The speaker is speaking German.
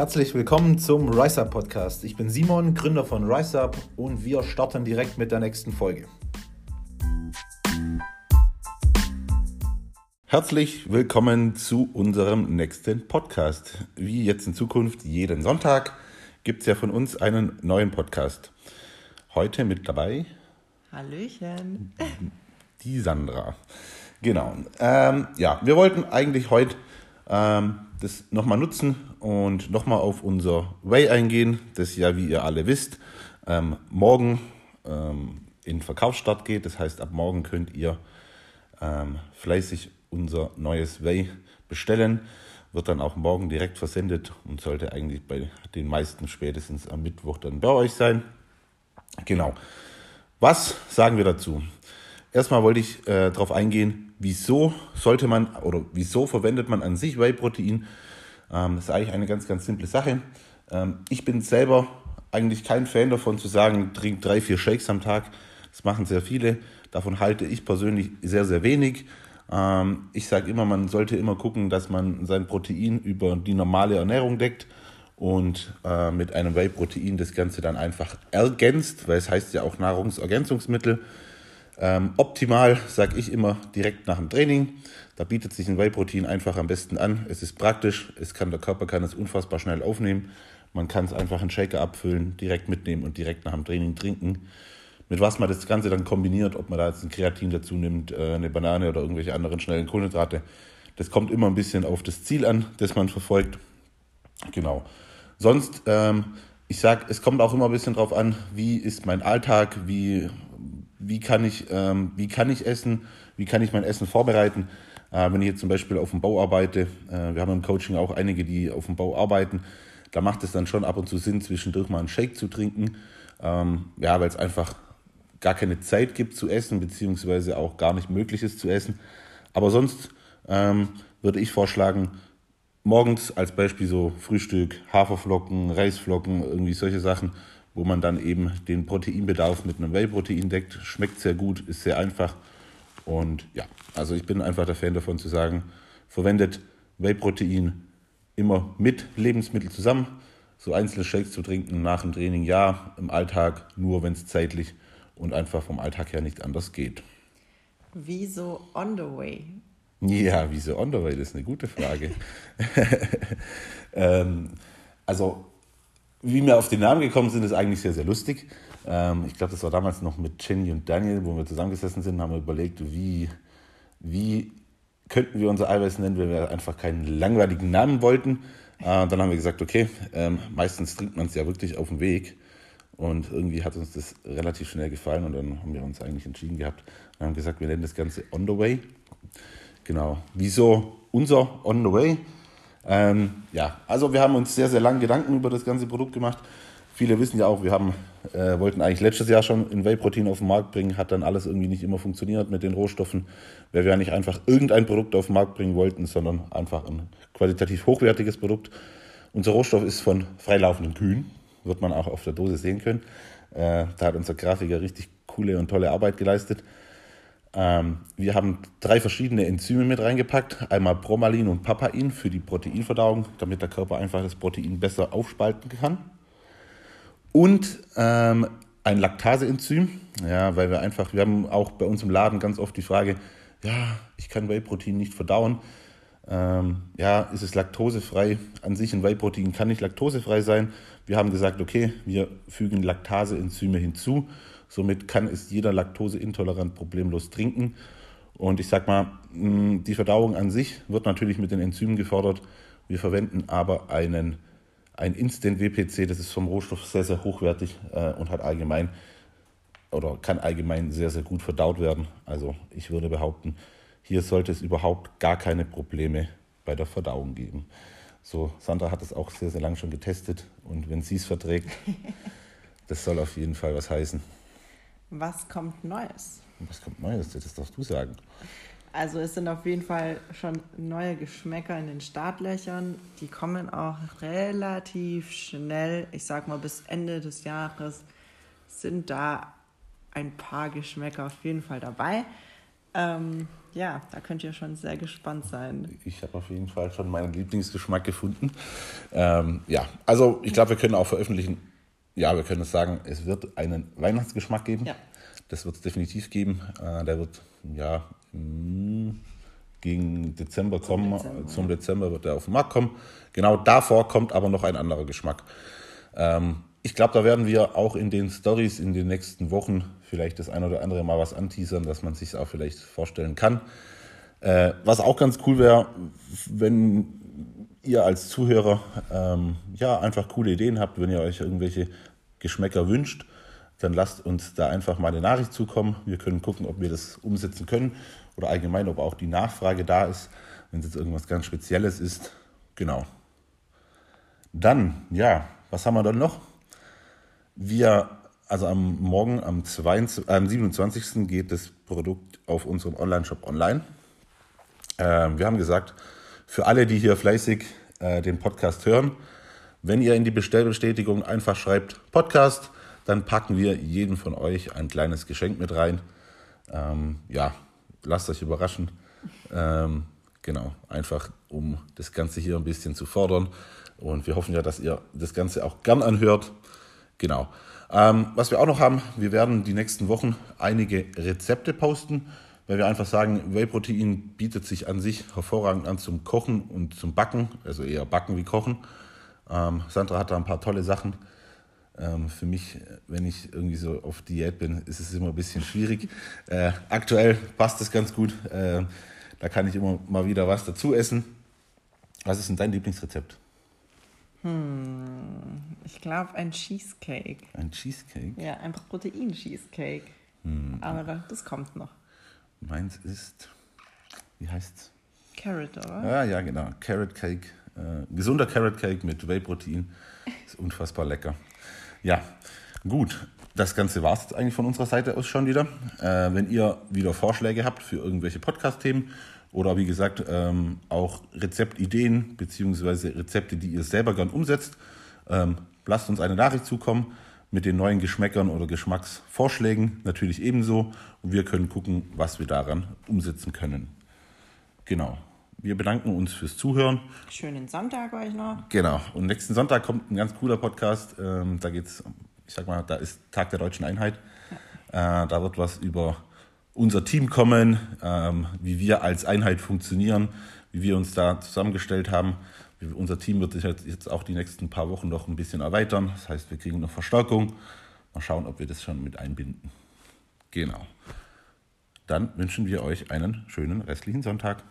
Herzlich willkommen zum RiseUp Podcast. Ich bin Simon, Gründer von RiseUp und wir starten direkt mit der nächsten Folge. Herzlich willkommen zu unserem nächsten Podcast. Wie jetzt in Zukunft jeden Sonntag gibt es ja von uns einen neuen Podcast. Heute mit dabei. Hallöchen. Die Sandra. Genau. Ähm, ja, wir wollten eigentlich heute ähm, das nochmal nutzen und nochmal auf unser Way eingehen, das ja, wie ihr alle wisst, ähm, morgen ähm, in Verkaufsstart geht. Das heißt, ab morgen könnt ihr ähm, fleißig unser neues Way bestellen. Wird dann auch morgen direkt versendet und sollte eigentlich bei den meisten spätestens am Mittwoch dann bei euch sein. Genau. Was sagen wir dazu? Erstmal wollte ich äh, darauf eingehen, wieso sollte man oder wieso verwendet man an sich Whey-Protein. Ähm, das ist eigentlich eine ganz, ganz simple Sache. Ähm, ich bin selber eigentlich kein Fan davon zu sagen, trink drei, vier Shakes am Tag. Das machen sehr viele. Davon halte ich persönlich sehr, sehr wenig. Ähm, ich sage immer, man sollte immer gucken, dass man sein Protein über die normale Ernährung deckt und äh, mit einem Whey-Protein das Ganze dann einfach ergänzt, weil es heißt ja auch Nahrungsergänzungsmittel. Ähm, optimal, sage ich immer, direkt nach dem Training. Da bietet sich ein Whey-Protein einfach am besten an. Es ist praktisch, es kann, der Körper kann es unfassbar schnell aufnehmen. Man kann es einfach in Shaker abfüllen, direkt mitnehmen und direkt nach dem Training trinken. Mit was man das Ganze dann kombiniert, ob man da jetzt ein Kreatin dazu nimmt, äh, eine Banane oder irgendwelche anderen schnellen Kohlenhydrate. Das kommt immer ein bisschen auf das Ziel an, das man verfolgt. Genau. Sonst, ähm, ich sage, es kommt auch immer ein bisschen drauf an, wie ist mein Alltag, wie wie kann ich, ähm, wie kann ich essen, wie kann ich mein Essen vorbereiten. Äh, wenn ich jetzt zum Beispiel auf dem Bau arbeite, äh, wir haben im Coaching auch einige, die auf dem Bau arbeiten, da macht es dann schon ab und zu Sinn, zwischendurch mal einen Shake zu trinken. Ähm, ja, weil es einfach gar keine Zeit gibt zu essen, beziehungsweise auch gar nicht möglich ist zu essen. Aber sonst ähm, würde ich vorschlagen, morgens als Beispiel so Frühstück, Haferflocken, Reisflocken, irgendwie solche Sachen wo man dann eben den Proteinbedarf mit einem Whey-Protein deckt. Schmeckt sehr gut, ist sehr einfach. Und ja, also ich bin einfach der Fan davon zu sagen, verwendet Whey-Protein immer mit Lebensmitteln zusammen. So einzelne Shakes zu trinken nach dem Training, ja, im Alltag nur, wenn es zeitlich und einfach vom Alltag her nicht anders geht. Wieso on the way? Ja, wieso on the way? Das ist eine gute Frage. ähm, also wie wir auf den Namen gekommen sind, ist eigentlich sehr, sehr lustig. Ähm, ich glaube, das war damals noch mit Jenny und Daniel, wo wir zusammengesessen sind, haben wir überlegt, wie, wie könnten wir unser Eiweiß nennen, wenn wir einfach keinen langweiligen Namen wollten. Äh, dann haben wir gesagt, okay, ähm, meistens trinkt man es ja wirklich auf dem Weg. Und irgendwie hat uns das relativ schnell gefallen und dann haben wir uns eigentlich entschieden gehabt und haben gesagt, wir nennen das Ganze On the Way. Genau. Wieso unser On the Way? Ähm, ja, also wir haben uns sehr, sehr lange Gedanken über das ganze Produkt gemacht. Viele wissen ja auch, wir haben, äh, wollten eigentlich letztes Jahr schon ein Whey-Protein auf den Markt bringen, hat dann alles irgendwie nicht immer funktioniert mit den Rohstoffen, weil wir ja nicht einfach irgendein Produkt auf den Markt bringen wollten, sondern einfach ein qualitativ hochwertiges Produkt. Unser Rohstoff ist von freilaufenden Kühen, wird man auch auf der Dose sehen können. Äh, da hat unser Grafiker richtig coole und tolle Arbeit geleistet. Ähm, wir haben drei verschiedene Enzyme mit reingepackt. Einmal Bromalin und Papain für die Proteinverdauung, damit der Körper einfach das Protein besser aufspalten kann. Und ähm, ein Laktaseenzym, ja, weil wir einfach, wir haben auch bei uns im Laden ganz oft die Frage, ja, ich kann Whey-Protein nicht verdauen. Ähm, ja, ist es laktosefrei? An sich ein Whey-Protein kann nicht laktosefrei sein. Wir haben gesagt, okay, wir fügen Laktaseenzyme hinzu Somit kann es jeder laktoseintolerant problemlos trinken. Und ich sag mal, mm, die Verdauung an sich wird natürlich mit den Enzymen gefordert. Wir verwenden aber einen, ein Instant-WPC, das ist vom Rohstoff sehr, sehr hochwertig äh, und hat allgemein oder kann allgemein sehr, sehr gut verdaut werden. Also ich würde behaupten, hier sollte es überhaupt gar keine Probleme bei der Verdauung geben. So, Sandra hat es auch sehr, sehr lange schon getestet und wenn sie es verträgt, das soll auf jeden Fall was heißen. Was kommt Neues? Was kommt Neues? Das darfst du sagen. Also es sind auf jeden Fall schon neue Geschmäcker in den Startlöchern. Die kommen auch relativ schnell. Ich sag mal, bis Ende des Jahres sind da ein paar Geschmäcker auf jeden Fall dabei. Ähm, ja, da könnt ihr schon sehr gespannt sein. Ich habe auf jeden Fall schon meinen Lieblingsgeschmack gefunden. Ähm, ja, also ich glaube, wir können auch veröffentlichen, ja, wir können es sagen, es wird einen Weihnachtsgeschmack geben. Ja. Das wird es definitiv geben. Äh, der wird, ja, mh, gegen Dezember kommen. Dezember, Zum. Dezember wird er auf den Markt kommen. Genau davor kommt aber noch ein anderer Geschmack. Ähm, ich glaube, da werden wir auch in den Stories in den nächsten Wochen vielleicht das ein oder andere mal was anteasern, dass man sich auch vielleicht vorstellen kann. Äh, was auch ganz cool wäre, wenn ihr als Zuhörer ähm, ja einfach coole Ideen habt, wenn ihr euch irgendwelche Geschmäcker wünscht, dann lasst uns da einfach mal eine Nachricht zukommen. Wir können gucken, ob wir das umsetzen können oder allgemein, ob auch die Nachfrage da ist, wenn es jetzt irgendwas ganz Spezielles ist. Genau. Dann, ja, was haben wir dann noch? Wir, also am Morgen, am, 22, äh, am 27. geht das Produkt auf unserem Online-Shop online. Äh, wir haben gesagt, für alle, die hier fleißig äh, den Podcast hören, wenn ihr in die Bestellbestätigung einfach schreibt Podcast, dann packen wir jeden von euch ein kleines Geschenk mit rein. Ähm, ja, lasst euch überraschen. Ähm, genau, einfach um das Ganze hier ein bisschen zu fördern. Und wir hoffen ja, dass ihr das Ganze auch gern anhört. Genau. Ähm, was wir auch noch haben, wir werden die nächsten Wochen einige Rezepte posten, weil wir einfach sagen, Whey-Protein bietet sich an sich hervorragend an zum Kochen und zum Backen, also eher Backen wie Kochen. Ähm, Sandra hat da ein paar tolle Sachen ähm, für mich, wenn ich irgendwie so auf Diät bin, ist es immer ein bisschen schwierig. Äh, aktuell passt es ganz gut. Äh, da kann ich immer mal wieder was dazu essen. Was ist denn dein Lieblingsrezept? Hm, ich glaube ein Cheesecake. Ein Cheesecake? Ja, ein Protein-Cheesecake. Hm. Aber das kommt noch. Meins ist, wie heißt's? Carrot, oder? Ja, ja, genau. Carrot Cake. Äh, gesunder Carrot Cake mit Whey-Protein. Ist unfassbar lecker. Ja, gut. Das Ganze war es eigentlich von unserer Seite aus schon wieder. Äh, wenn ihr wieder Vorschläge habt für irgendwelche Podcast-Themen oder wie gesagt ähm, auch Rezeptideen bzw. Rezepte, die ihr selber gern umsetzt, ähm, lasst uns eine Nachricht zukommen mit den neuen Geschmäckern oder Geschmacksvorschlägen natürlich ebenso und wir können gucken, was wir daran umsetzen können. Genau. Wir bedanken uns fürs Zuhören. Schönen Sonntag euch noch. Genau. Und nächsten Sonntag kommt ein ganz cooler Podcast. Ähm, da geht's, ich sag mal, da ist Tag der Deutschen Einheit. Ja. Äh, da wird was über unser Team kommen, ähm, wie wir als Einheit funktionieren, wie wir uns da zusammengestellt haben. Unser Team wird sich jetzt auch die nächsten paar Wochen noch ein bisschen erweitern. Das heißt, wir kriegen noch Verstärkung. Mal schauen, ob wir das schon mit einbinden. Genau. Dann wünschen wir euch einen schönen restlichen Sonntag.